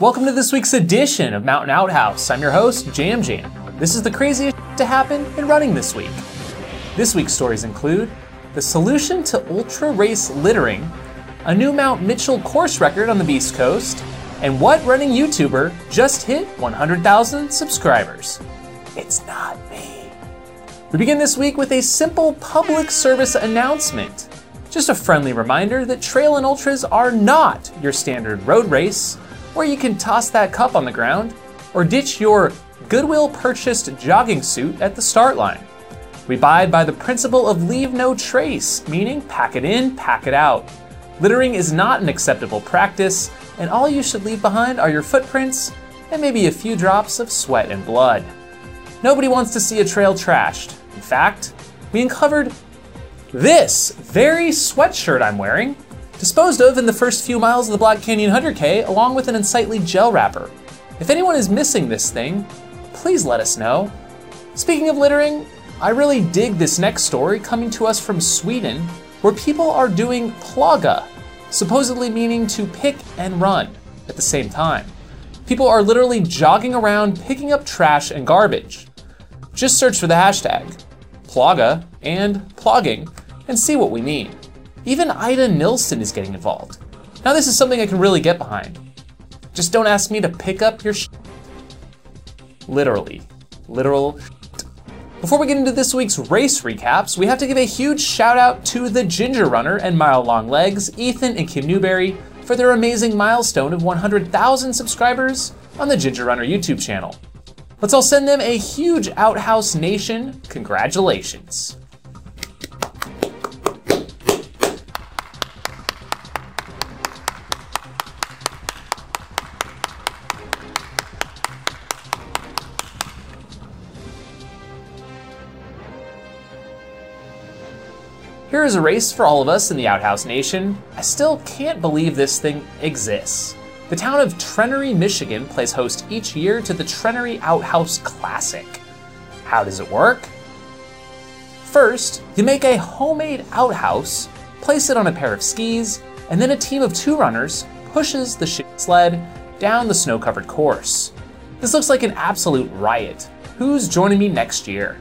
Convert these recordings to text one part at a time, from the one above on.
Welcome to this week's edition of Mountain Outhouse. I'm your host, Jam Jam. This is the craziest to happen in running this week. This week's stories include the solution to ultra race littering, a new Mount Mitchell course record on the Beast Coast, and what running YouTuber just hit 100,000 subscribers. It's not me. We begin this week with a simple public service announcement. Just a friendly reminder that trail and ultras are not your standard road race, where you can toss that cup on the ground or ditch your Goodwill purchased jogging suit at the start line. We abide by the principle of leave no trace, meaning pack it in, pack it out. Littering is not an acceptable practice, and all you should leave behind are your footprints and maybe a few drops of sweat and blood. Nobody wants to see a trail trashed. In fact, we uncovered this very sweatshirt I'm wearing, disposed of in the first few miles of the Black Canyon 100K, along with an unsightly gel wrapper. If anyone is missing this thing, please let us know. Speaking of littering, I really dig this next story coming to us from Sweden, where people are doing plogga, supposedly meaning to pick and run at the same time. People are literally jogging around picking up trash and garbage. Just search for the hashtag plogga and plogging and see what we mean. Even Ida Nilsson is getting involved. Now, this is something I can really get behind. Just don't ask me to pick up your sh- Literally. Literal Before we get into this week's race recaps, we have to give a huge shout out to the Ginger Runner and Mile Long Legs, Ethan and Kim Newberry, for their amazing milestone of 100,000 subscribers on the Ginger Runner YouTube channel. Let's all send them a huge Outhouse Nation congratulations. Here is a race for all of us in the Outhouse Nation. I still can't believe this thing exists. The town of Trenary, Michigan plays host each year to the Trenary Outhouse Classic. How does it work? First, you make a homemade outhouse, place it on a pair of skis, and then a team of two runners pushes the sled down the snow covered course. This looks like an absolute riot. Who's joining me next year?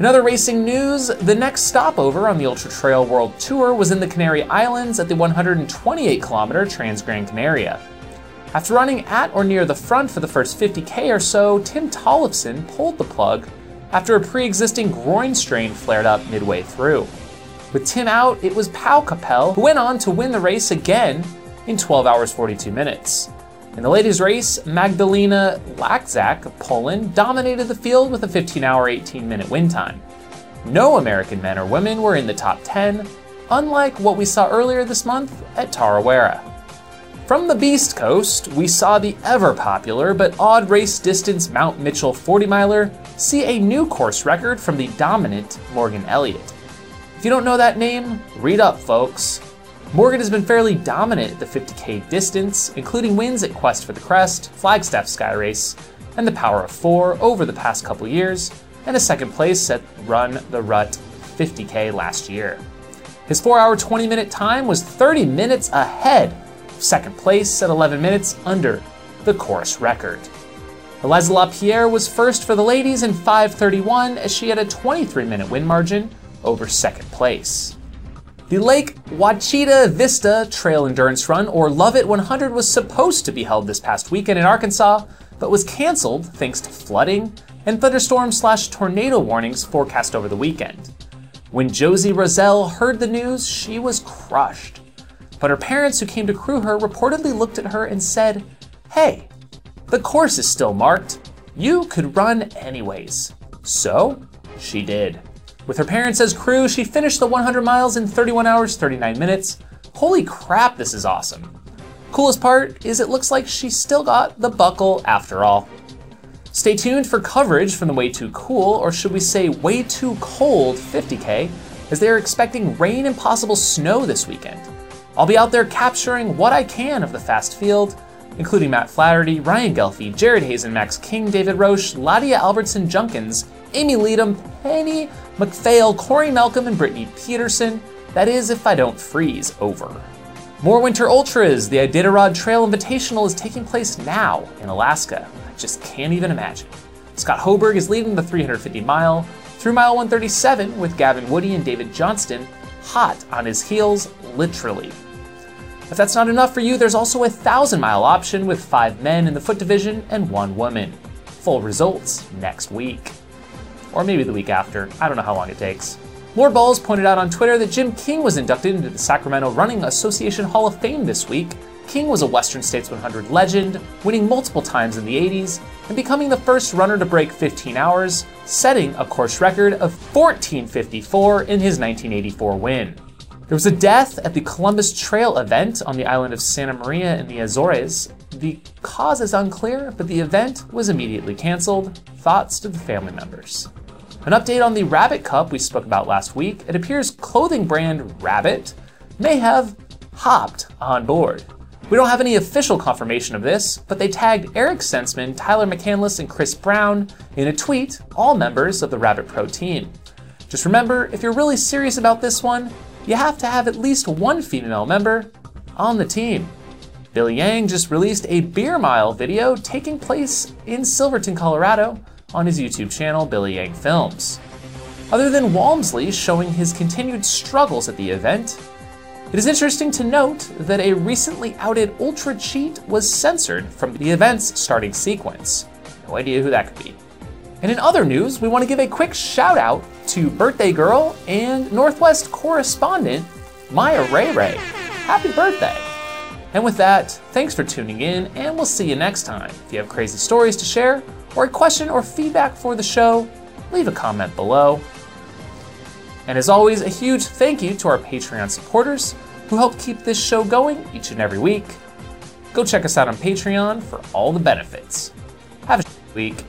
In other racing news, the next stopover on the Ultra Trail World Tour was in the Canary Islands at the 128 kilometer Trans Gran Canaria. After running at or near the front for the first 50k or so, Tim Tollefson pulled the plug after a pre existing groin strain flared up midway through. With Tim out, it was Pau Capell who went on to win the race again in 12 hours 42 minutes. In the ladies' race, Magdalena Laczak of Poland dominated the field with a 15 hour 18 minute win time. No American men or women were in the top 10, unlike what we saw earlier this month at Tarawera. From the Beast Coast, we saw the ever popular but odd race distance Mount Mitchell 40 miler see a new course record from the dominant Morgan Elliott. If you don't know that name, read up, folks. Morgan has been fairly dominant at the 50k distance, including wins at Quest for the Crest, Flagstaff Sky Race, and the Power of Four over the past couple years, and a second place at Run the Rut 50k last year. His 4 hour 20 minute time was 30 minutes ahead of second place at 11 minutes under the course record. Eliza LaPierre was first for the ladies in 5:31 as she had a 23 minute win margin over second place. The Lake Ouachita Vista Trail Endurance Run, or Love It 100, was supposed to be held this past weekend in Arkansas, but was canceled thanks to flooding and thunderstorm slash tornado warnings forecast over the weekend. When Josie Roselle heard the news, she was crushed. But her parents, who came to crew her, reportedly looked at her and said, Hey, the course is still marked. You could run anyways. So, she did. With her parents as crew, she finished the 100 miles in 31 hours 39 minutes. Holy crap, this is awesome. Coolest part is it looks like she still got the buckle after all. Stay tuned for coverage from the Way Too Cool, or should we say Way Too Cold 50K, as they are expecting rain and possible snow this weekend. I'll be out there capturing what I can of the fast field, including Matt Flaherty, Ryan Ghelfi, Jared Hazen, Max King, David Roche, Ladia Albertson Junkins, Amy Leedham, Penny MacPhail, Corey Malcolm, and Brittany Peterson. That is, if I don't freeze over. More Winter Ultras. The Iditarod Trail Invitational is taking place now in Alaska. I just can't even imagine. Scott Hoberg is leading the 350 mile through mile 137 with Gavin Woody and David Johnston hot on his heels, literally. If that's not enough for you, there's also a 1,000 mile option with five men in the foot division and one woman. Full results next week. Or maybe the week after. I don't know how long it takes. Lord Balls pointed out on Twitter that Jim King was inducted into the Sacramento Running Association Hall of Fame this week. King was a Western States 100 legend, winning multiple times in the 80s, and becoming the first runner to break 15 hours, setting a course record of 1454 in his 1984 win. There was a death at the Columbus Trail event on the island of Santa Maria in the Azores. The cause is unclear, but the event was immediately canceled. Thoughts to the family members. An update on the Rabbit Cup we spoke about last week. It appears clothing brand Rabbit may have hopped on board. We don't have any official confirmation of this, but they tagged Eric Senseman, Tyler McCandless, and Chris Brown in a tweet, all members of the Rabbit Pro team. Just remember, if you're really serious about this one, you have to have at least one female member on the team. Billy Yang just released a beer mile video taking place in Silverton, Colorado, on his YouTube channel, Billy Yang Films. Other than Walmsley showing his continued struggles at the event, it is interesting to note that a recently outed Ultra cheat was censored from the event's starting sequence. No idea who that could be. And in other news, we want to give a quick shout out to birthday girl and Northwest correspondent Maya Ray Ray. Happy birthday! And with that, thanks for tuning in, and we'll see you next time. If you have crazy stories to share, or a question or feedback for the show, leave a comment below. And as always, a huge thank you to our Patreon supporters who help keep this show going each and every week. Go check us out on Patreon for all the benefits. Have a week.